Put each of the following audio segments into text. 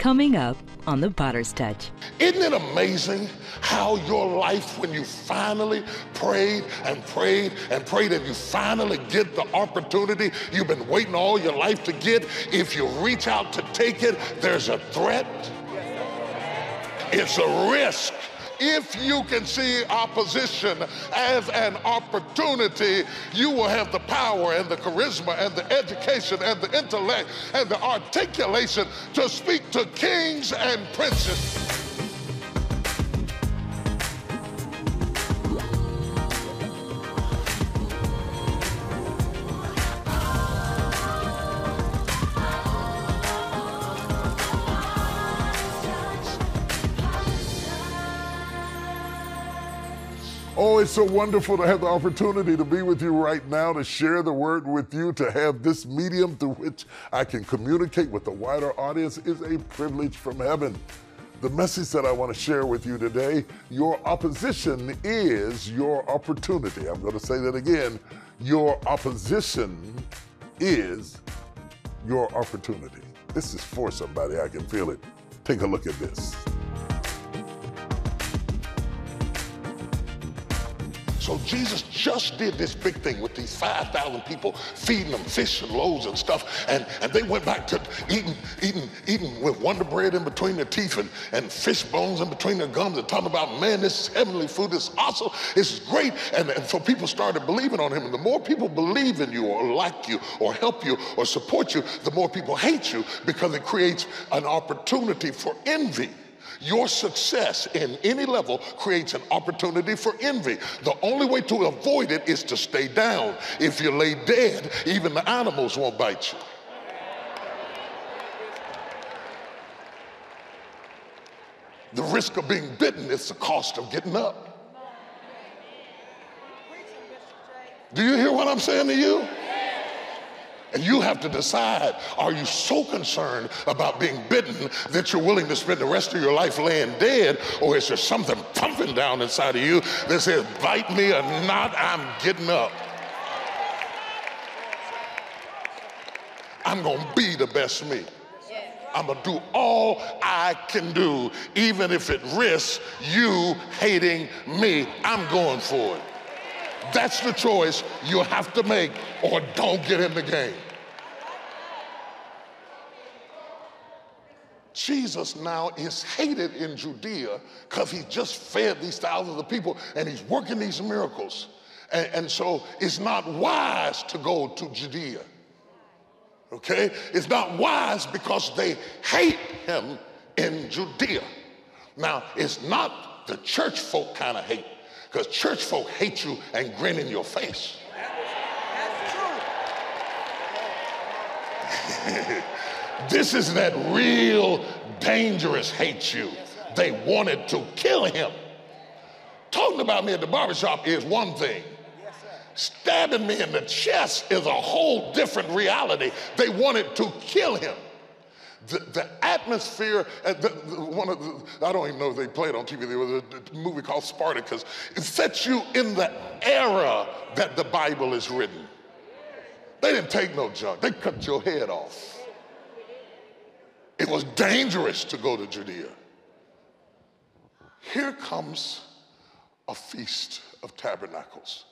Coming up on the Potter's Touch. Isn't it amazing how your life, when you finally prayed and prayed and prayed and you finally get the opportunity you've been waiting all your life to get, if you reach out to take it, there's a threat, it's a risk if you can see opposition as an opportunity, you will have the power and the charisma and the education and the intellect and the articulation to speak to kings and princes. Oh, it's so wonderful to have the opportunity to be with you right now, to share the word with you, to have this medium through which I can communicate with a wider audience is a privilege from heaven. The message that I want to share with you today your opposition is your opportunity. I'm going to say that again. Your opposition is your opportunity. This is for somebody, I can feel it. Take a look at this. So Jesus just did this big thing with these 5,000 people, feeding them fish and loaves and stuff. And, and they went back to eating, eating, eating with Wonder Bread in between their teeth and, and fish bones in between their gums and talking about, man, this is heavenly food. Is awesome. Is great. And, and so people started believing on him. And the more people believe in you or like you or help you or support you, the more people hate you because it creates an opportunity for envy. Your success in any level creates an opportunity for envy. The only way to avoid it is to stay down. If you lay dead, even the animals won't bite you. The risk of being bitten is the cost of getting up. Do you hear what I'm saying to you? And you have to decide are you so concerned about being bitten that you're willing to spend the rest of your life laying dead, or is there something pumping down inside of you that says, bite me or not, I'm getting up? I'm going to be the best me. I'm going to do all I can do, even if it risks you hating me. I'm going for it. That's the choice you have to make, or don't get in the game. Jesus now is hated in Judea because he just fed these thousands of people and he's working these miracles. And, and, so it's not wise to go to Judea. Okay? It's not wise because they hate him in Judea. Now, it's not the church folk kind of hate. Because church folk hate you and grin in your face. this is that real dangerous hate you. They wanted to kill him. Talking about me at the barbershop is one thing. Stabbing me in the chest is a whole different reality. They wanted to kill him the, the atmosphere, the, the, one of the, I don't even know if they played on TV, there was a, a movie called Spartacus. It sets you in the era that the Bible is written. They didn't take no junk, they cut your head off. It was dangerous to go to Judea. Here comes a feast of tabernacles.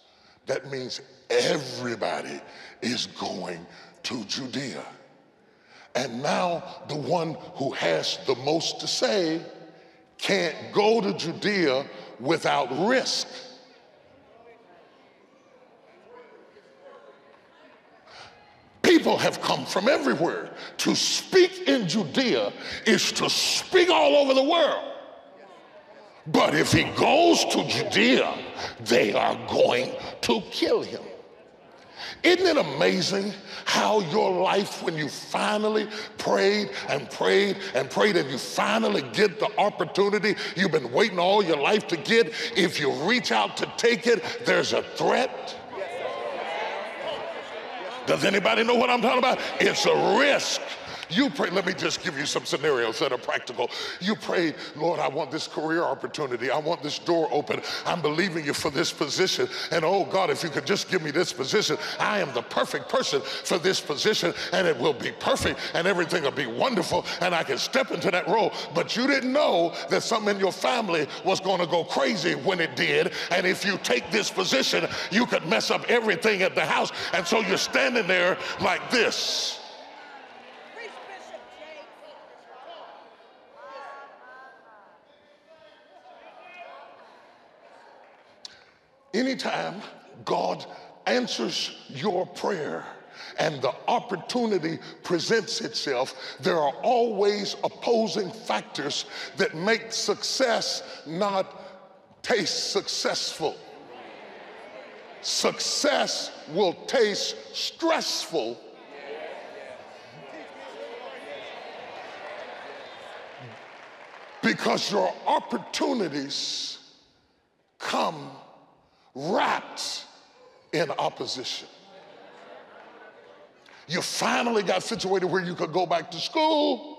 That means everybody is going to Judea. And now the one who has the most to say can't go to Judea without risk. People have come from everywhere. To speak in Judea is to speak all over the world. But if he goes to Judea, they are going to kill him. Isn't it amazing how your life, when you finally prayed and prayed and prayed and you finally get the opportunity you've been waiting all your life to get, if you reach out to take it, there's a threat? Does anybody know what I'm talking about? It's a risk. You pray, let me just give you some scenarios that are practical. You prayed, Lord, I want this career opportunity. I want this door open. I'm believing you for this position. And oh God, if you could just give me this position, I am the perfect person for this position and it will be perfect and everything will be wonderful and I can step into that role. But you didn't know that something in your family was going to go crazy when it did. And if you take this position, you could mess up everything at the house. And so you're standing there like this. Anytime God answers your prayer and the opportunity presents itself, there are always opposing factors that make success not taste successful. Success will taste stressful because your opportunities come wrapped in opposition. You finally got situated where you could go back to school.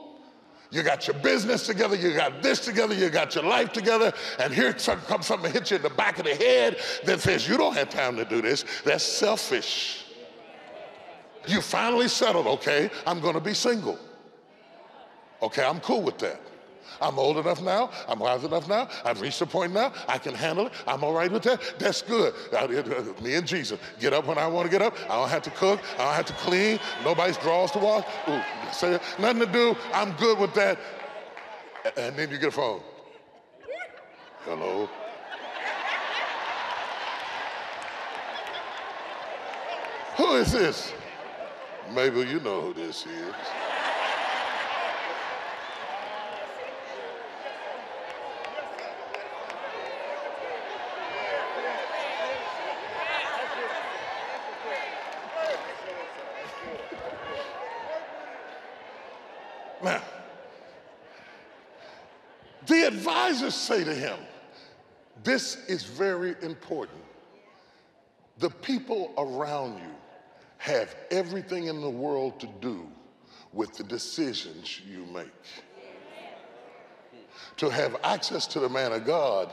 You got your business together, you got this together, you got your life together, and here comes something hit you in the back of the head that says, You don't have time to do this. That's selfish. You finally settled, okay, I'm gonna be single. Okay, I'm cool with that. I'm old enough now. I'm wise enough now. I've reached a point now. I can handle it. I'm all right with that. That's good. Uh, me and Jesus. Get up when I want to get up. I don't have to cook. I don't have to clean. Nobody's drawers to wash. Ooh, say nothing to do. I'm good with that. And then you get a phone. Hello. Who is this? Maybe you know who this is. The advisors say to him, This is very important. The people around you have everything in the world to do with the decisions you make. To have access to the man of God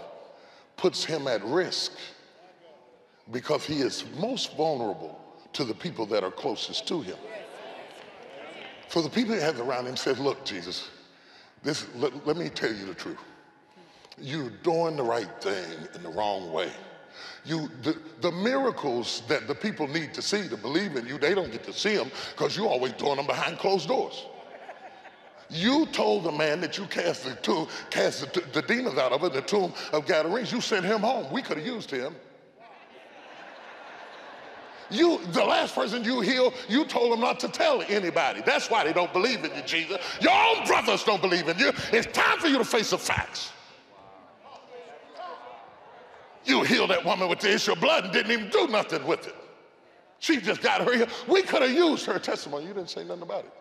puts him at risk because he is most vulnerable to the people that are closest to him. So the people he had around him said, Look, Jesus, this, let, let me tell you the truth. You're doing the right thing in the wrong way. You, the, the miracles that the people need to see to believe in you, they don't get to see them because you're always doing them behind closed doors. You told the man that you cast the, tomb, cast the, the demons out of it, the tomb of Gadarenes. You sent him home. We could have used him. You, the last person you healed, you told them not to tell anybody. That's why they don't believe in you, Jesus. Your own brothers don't believe in you. It's time for you to face the facts. You healed that woman with the issue of blood and didn't even do nothing with it. She just got her here. We could have used her testimony. You didn't say nothing about it.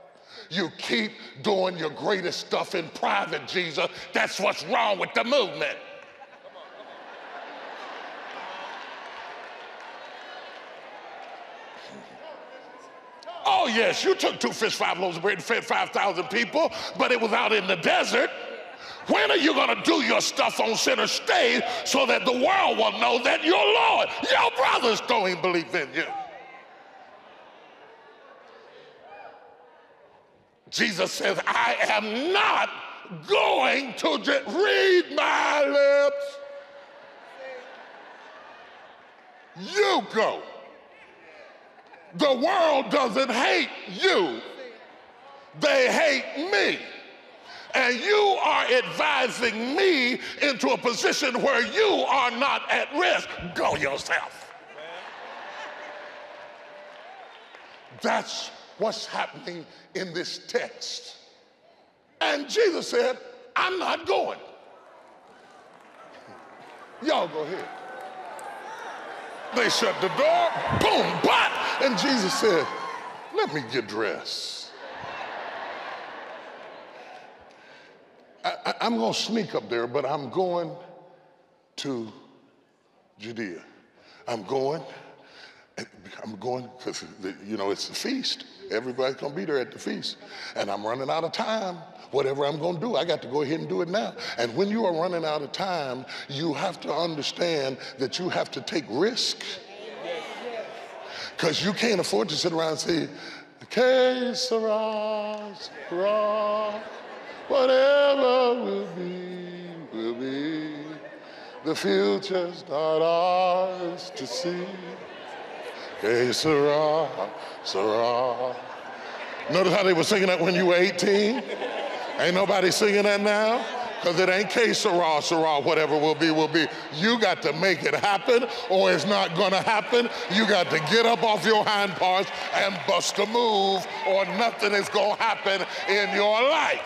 You keep doing your greatest stuff in private, Jesus. That's what's wrong with the movement. Oh, yes, you took two fish, five loaves of bread, and fed 5,000 people, but it was out in the desert. When are you going to do your stuff on center stage so that the world will know that you're Lord? Your brothers don't even believe in you. Jesus says, I am not going to just read my lips. You go. The world doesn't hate you, they hate me. And you are advising me into a position where you are not at risk. Go yourself. That's what's happening in this text. And Jesus said, I'm not going. Y'all go ahead. They shut the door, boom, but, and Jesus said, Let me get dressed. I, am going to sneak up there, but I'm going to Judea. I'm going. I'm going because you know it's a feast. Everybody's gonna be there at the feast, and I'm running out of time. Whatever I'm gonna do, I got to go ahead and do it now. And when you are running out of time, you have to understand that you have to take risk. Because you can't afford to sit around and say, Que sera, sera, whatever will be, will be. The future's not ours to see. Que sera, sera. Notice how they were singing that when you were 18? Ain't nobody singing that now? Because it ain't que sera, sera, whatever will be, will be. You got to make it happen or it's not gonna happen. You got to get up off your hind parts and bust a move or nothing is gonna happen in your life.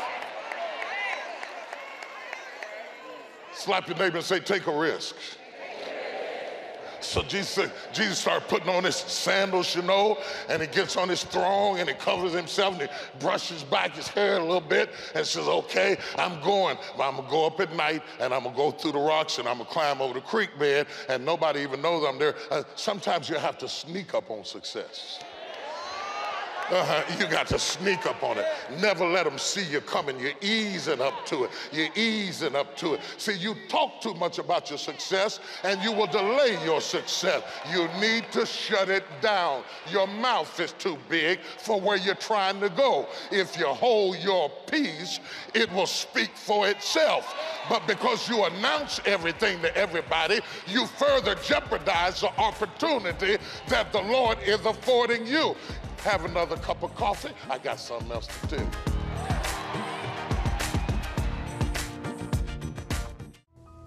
Slap your neighbor and say, take a risk. So Jesus, Jesus started putting on his sandals, you know, and he gets on his throne and he covers himself and he brushes back his hair a little bit and says, okay, I'm going. But I'm to go up at night and I'm to go through the rocks and I'm to climb over the creek bed and nobody even knows I'm there. Uh, sometimes you have to sneak up on success. Uh-huh. You got to sneak up on it. Never let them see you coming. You're easing up to it. You're easing up to it. See, you talk too much about your success and you will delay your success. You need to shut it down. Your mouth is too big for where you're trying to go. If you hold your peace, it will speak for itself. But because you announce everything to everybody, you further jeopardize the opportunity that the Lord is affording you have another cup of coffee. I got something else to do.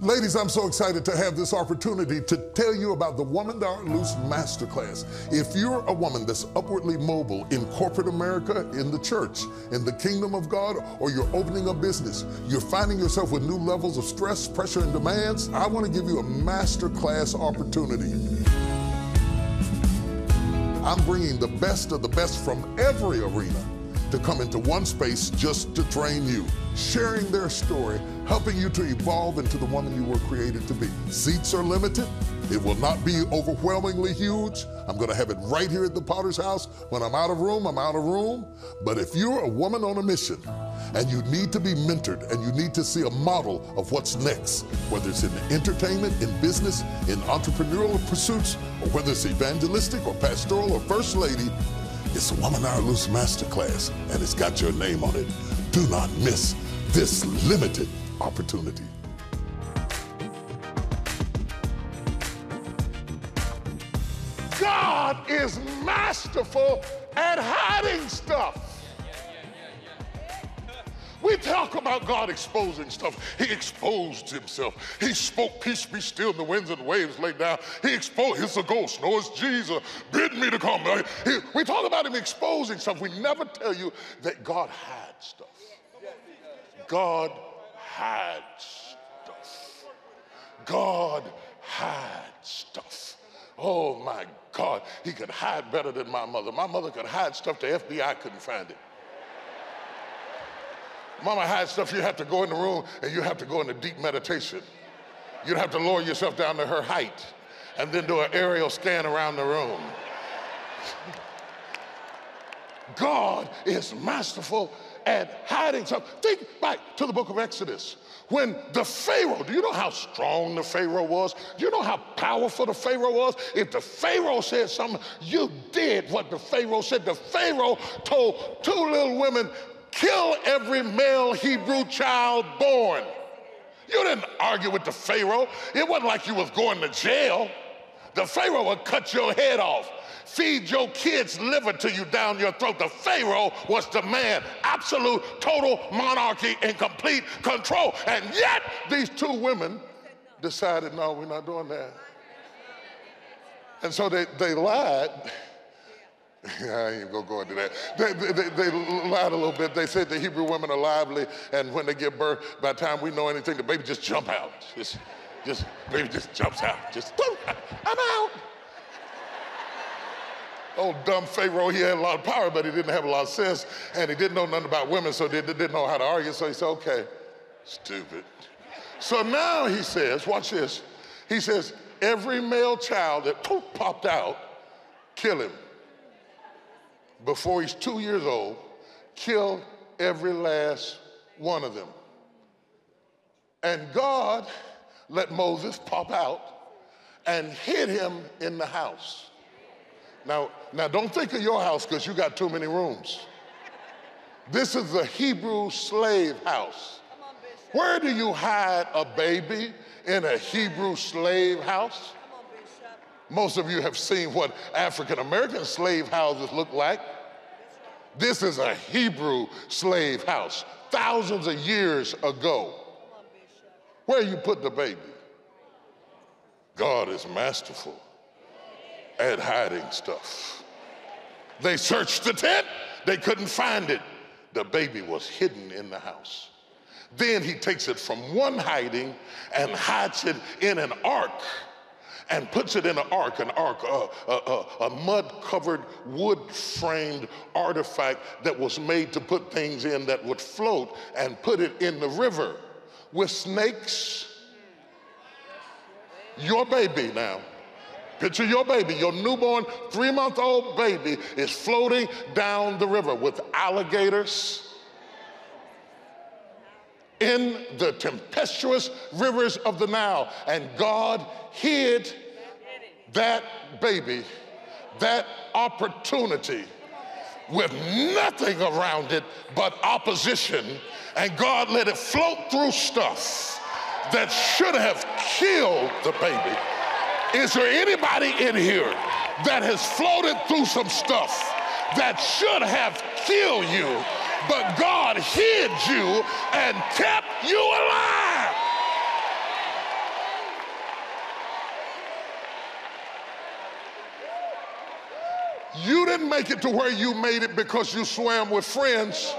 Ladies, I'm so excited to have this opportunity to tell you about the Woman Thou Art Loose Masterclass. If you're a woman that's upwardly mobile in corporate America, in the church, in the kingdom of God, or you're opening a business, you're finding yourself with new levels of stress, pressure, and demands, I want to give you a masterclass opportunity. I'm bringing the best of the best from every arena to come into one space just to train you, sharing their story, helping you to evolve into the woman you were created to be. Seats are limited. It will not be overwhelmingly huge. I'm going to have it right here at the Potter's House. When I'm out of room, I'm out of room. But if you're a woman on a mission and you need to be mentored and you need to see a model of what's next, whether it's in entertainment, in business, in entrepreneurial pursuits, or whether it's evangelistic or pastoral or first lady, it's a Woman Thou Art Loose Masterclass and it's got your name on it. Do not miss this limited opportunity. Is masterful at hiding stuff. We talk about God exposing stuff. He exposed himself. He spoke, peace be still, and the winds and waves laid down. He exposed, it's a ghost. No, it's Jesus. Bid me to come. We talk about him exposing stuff. We never tell you that God had stuff. God had stuff. God had stuff. Oh my God, he could hide better than my mother. My mother could hide stuff the FBI couldn't find it. Mama had stuff you have to go in the room and you have to go into deep meditation. You'd have to lower yourself down to her height and then do an aerial scan around the room. God is masterful at hiding something. Think back to the book of Exodus. When the Pharaoh, do you know how strong the Pharaoh was? Do you know how powerful the Pharaoh was? If the Pharaoh said something, you did what the Pharaoh said. The Pharaoh told two little women, kill every male Hebrew child born. You didn't argue with the Pharaoh. It wasn't like you was going to jail. The Pharaoh would cut your head off, feed your kids' liver to you down your throat. The Pharaoh was the man, absolute, total monarchy and complete control. And yet, these two women decided, no, we're not doing that. And so they, they lied I ain't gonna go into that. They, they, they, lied a little bit. They said the Hebrew women are lively, and when they give birth, by the time we know anything, the baby just jump out. Just, just baby just jumps out. Just, I'm out. Old dumb Pharaoh, he had a lot of power, but he didn't have a lot of sense, and he didn't know nothing about women, so he didn't know how to argue. So he said, "Okay, stupid." So now he says, "Watch this." He says, "Every male child that popped out." kill him. Before he's two years old, kill every last one of them. And God let Moses pop out and hid him in the house. Now, now don't think of your house because you got too many rooms. This is a Hebrew slave house. Where do you hide a baby in a Hebrew slave house? Most of you have seen what African American slave houses look like. This is a Hebrew slave house, thousands of years ago. Where you put the baby? God is masterful at hiding stuff. They searched the tent, they couldn't find it. The baby was hidden in the house. Then he takes it from one hiding and hides it in an ark and puts it in an ark, an ark, a, a, a mud covered, wood framed artifact that was made to put things in that would float and put it in the river with snakes. Your baby now. Picture your baby, your newborn three month old baby is floating down the river with alligators in the tempestuous rivers of the Nile. And God hid that baby, that opportunity with nothing around it but opposition. And God let it float through stuff that should have killed the baby. Is there anybody in here that has floated through some stuff that should have killed you but God hid you and kept you alive. You didn't make it to where you made it because you swam with friends.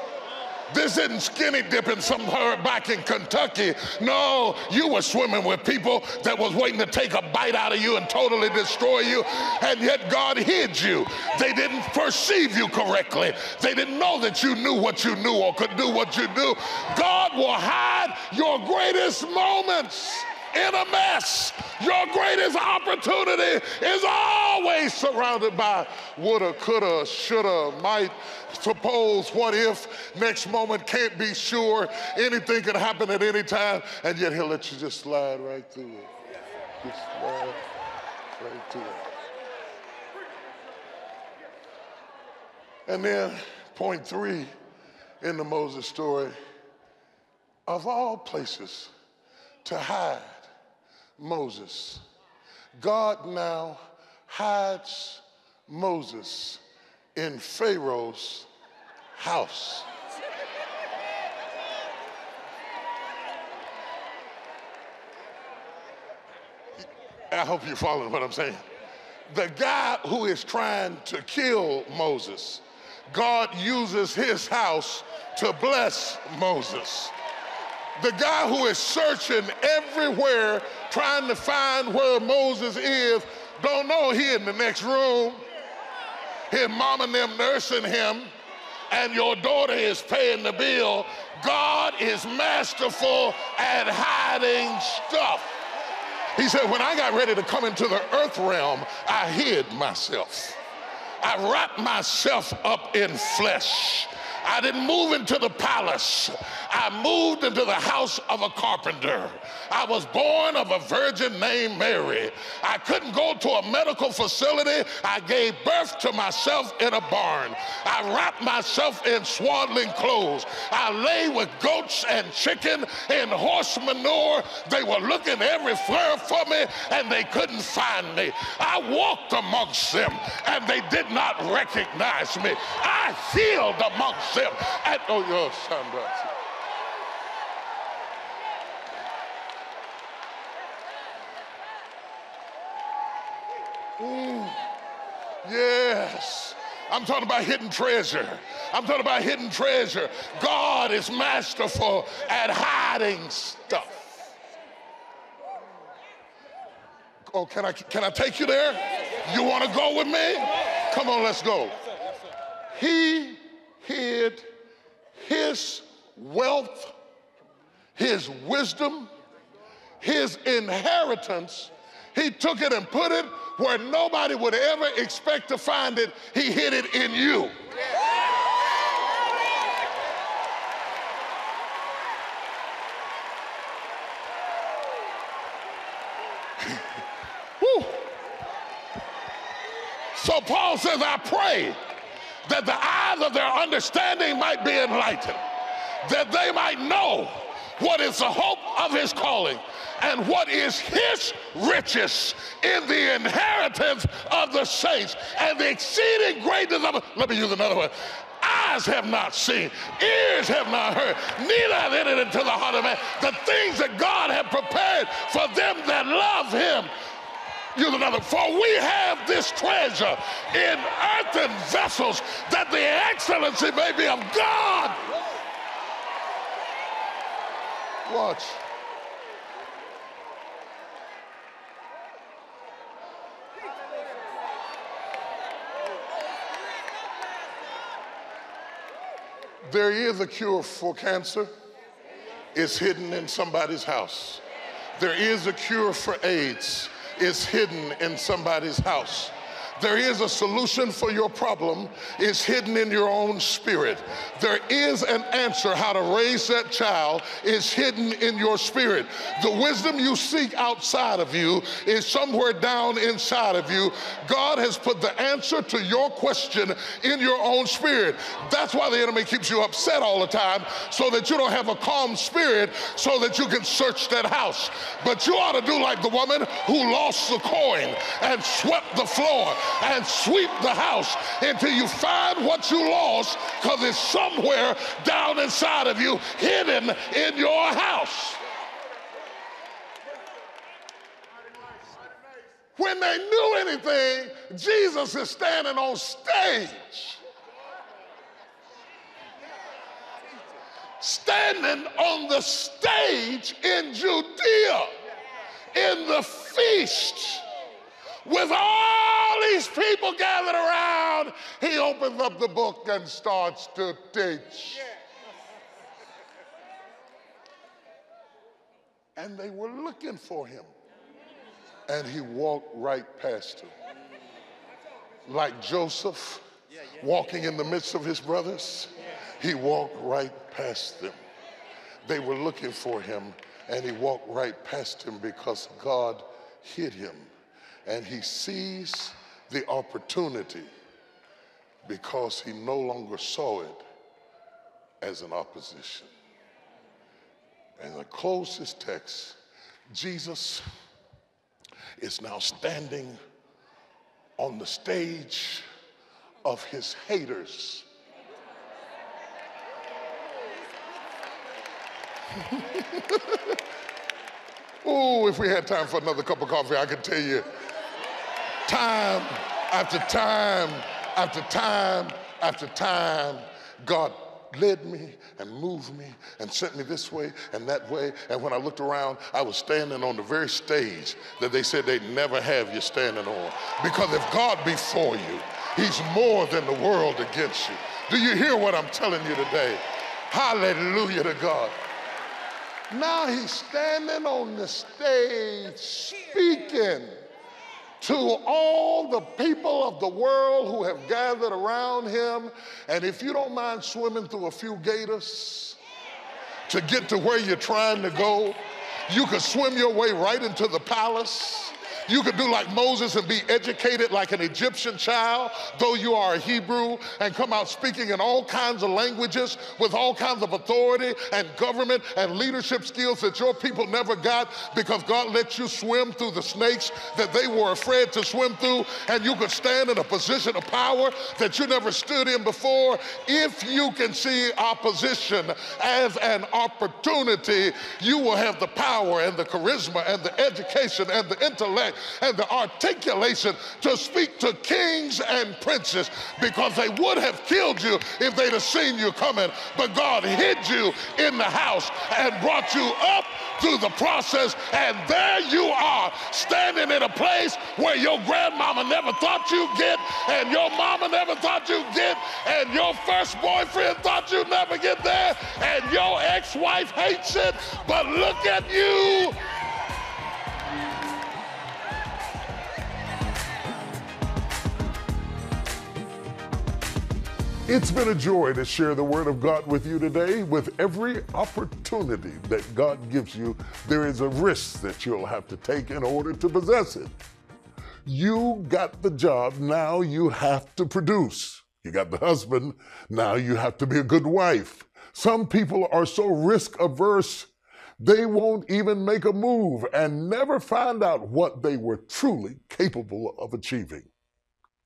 This isn't skinny dipping somewhere back in Kentucky. No, you were swimming with people that was waiting to take a bite out of you and totally destroy you, and yet God hid you. They didn't perceive you correctly. They didn't know that you knew what you knew or could do what you do. God will hide your greatest moments in a mess. Your greatest opportunity is always surrounded by woulda, coulda, shoulda, might, suppose, what if, next moment can't be sure, anything can happen at any time, and yet he'll let you just slide right through it. Just slide right through it. And then, point three in the Moses story, of all places to hide Moses, God now hides Moses in Pharaoh's house. I hope you're following what I'm saying. The guy who is trying to kill Moses, God uses his house to bless Moses. The guy who is searching everywhere trying to find where Moses is don't know he in the next room his mom and them nursing him, and your daughter is paying the bill, God is masterful at hiding stuff. He said, When I got ready to come into the earth realm, I hid myself. I wrapped myself up in flesh. I didn't move into the palace. I moved into the house of a carpenter. I was born of a virgin named Mary. I couldn't go to a medical facility. I gave birth to myself in a barn. I wrapped myself in swaddling clothes. I lay with goats and chicken and horse manure. They were looking everywhere for me and they couldn't find me. I walked amongst them and they did not recognize me. I healed amongst them. And, oh, your son, Ooh, mm. yes. I'm talking about hidden treasure. I'm talking about hidden treasure. God is masterful at hiding stuff. Oh, can I can I take you there? You want to go with me? Come on, let's go. He hid his wealth, his wisdom, his inheritance. He took it and put it where nobody would ever expect to find it, he hid it in you. So Paul says, I pray that the eyes of their understanding might be enlightened, that they might know what is the hope of his calling and what is his riches in the inheritance of the saints and the exceeding greatness of. Let me use another one. Eyes have not seen, ears have not heard, neither have entered into the heart of man the things that God had prepared for them that love him. Use another. For we have this treasure in earthen vessels that the excellency may be of God. Watch. There is a cure for cancer. It's hidden in somebody's house. There is a cure for AIDS is hidden in somebody's house. There is a solution for your problem It's hidden in your own spirit. There is an answer how to raise that child is hidden in your spirit. The wisdom you seek outside of you is somewhere down inside of you. God has put the answer to your question in your own spirit. That's why the enemy keeps you upset all the time so that you don't have a calm spirit so that you can search that house. But you ought to do like the woman who lost the coin and swept the floor and sweep the house until you find what you lost because it's somewhere down inside of you, hidden in your house. When they knew anything, Jesus is standing on stage. Standing on the stage in Judea in the feast with all these people gathered around, he opens up the book and starts to teach. And they were looking for him. And he walked right past them. Like Joseph walking in the midst of his brothers, he walked right past them. They were looking for him, and he walked right past him because God hid him and he sees the opportunity because he no longer saw it as an opposition. And I close this text, Jesus is now standing on the stage of his haters. oh, if we had time for another cup of coffee, I could tell you time after time after time after time, God led me and moved me and sent me this way and that way. And when I looked around, I was standing on the very stage that they said they'd never have you standing on. Because if God be for you, He's more than the world against you. Do you hear what I'm telling you today? Hallelujah to God. Now he's standing on the stage speaking to all the people of the world who have gathered around him. And if you don't mind swimming through a few gators to get to where you're trying to go, you could swim your way right into the palace. You could do like Moses and be educated like an Egyptian child, though you are a Hebrew, and come out speaking in all kinds of languages with all kinds of authority and government and leadership skills that your people never got because God let you swim through the snakes that they were afraid to swim through, and you could stand in a position of power that you never stood in before. If you can see opposition as an opportunity, you will have the power and the charisma and the education and the intellect and the articulation to speak to kings and princes because they would have killed you if they'd have seen you coming. But God hid you in the house and brought you up through the process, and there you are, standing in a place where your grandmama never thought you'd get, and your mama never thought you'd get, and your first boyfriend thought you'd never get there, and your ex-wife hates it, but look at you It's been a joy to share the Word of God with you today. With every opportunity that God gives you, there is a risk that you'll have to take in order to possess it. You got the job, now you have to produce. You got the husband, now you have to be a good wife. Some people are so risk averse, they won't even make a move and never find out what they were truly capable of achieving.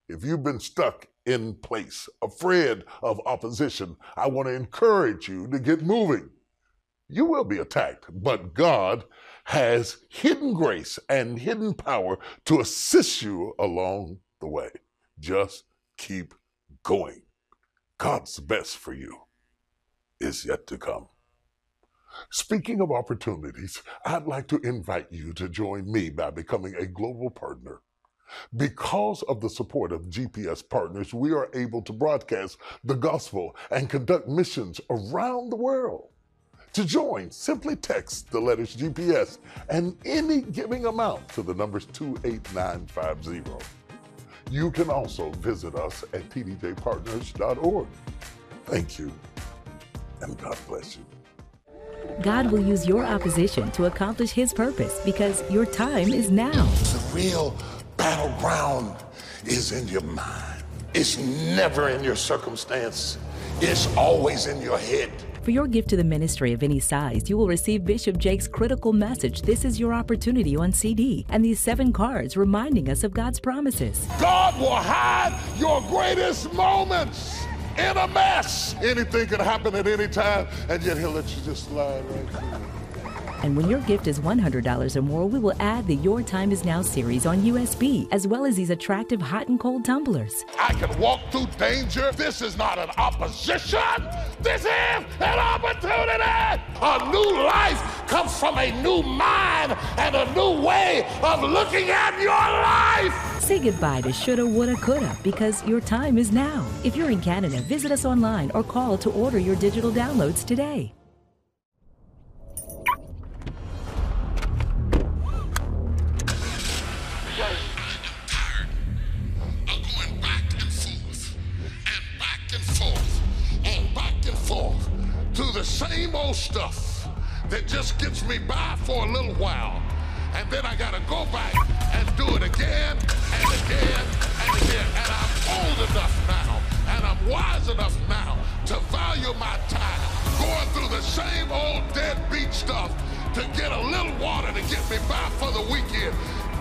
If you've been stuck in place, afraid of opposition, I want to encourage you to get moving. You will be attacked, but God has hidden grace and hidden power to assist you along the way. Just keep going. God's best for you is yet to come. Speaking of opportunities, I'd like to invite you to join me by becoming a global partner because of the support of GPS partners, we are able to broadcast the gospel and conduct missions around the world. To join, simply text the letters GPS and any giving amount to the numbers 28950. You can also visit us at tdjpartners.org. Thank you, and God bless you. God will use your opposition to accomplish His purpose because your time is now. The real battleground is in your mind. It's never in your circumstance. It's always in your head. For your gift to the ministry of any size, you will receive Bishop Jakes' critical message, This is Your Opportunity on CD, and these seven cards reminding us of God's promises. God will hide your greatest moments in a mess. Anything can happen at any time, and yet He'll let you just slide right through. And when your gift is $100 or more, we will add the Your Time Is Now series on USB, as well as these attractive hot and cold tumblers. I can walk through danger. This is not an opposition. This is an opportunity. A new life comes from a new mind and a new way of looking at your life. Say goodbye to shoulda, woulda, coulda because your time is now. If you're in Canada, visit us online or call to order your digital downloads today. Stuff that just gets me by for a little while. And then I gotta go back and do it again and again and again. And I'm old enough now and I'm wise enough now to value my time going through the same old deadbeat stuff to get a little water to get me by for the weekend.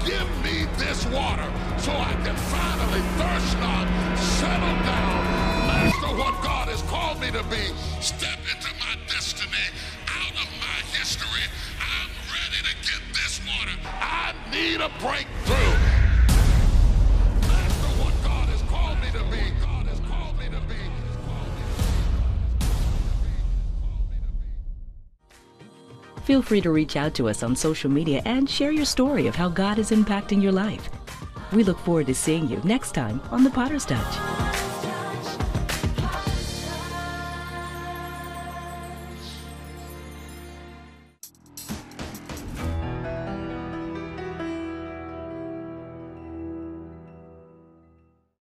Give me this water so I can finally thirst not, settle down, master what God has called me to be, need a breakthrough. Master, what God has called me to be. God has called me to be. Feel free to reach out to us on social media and share your story of how God is impacting your life. We look forward to seeing you next time on The Potter's Touch.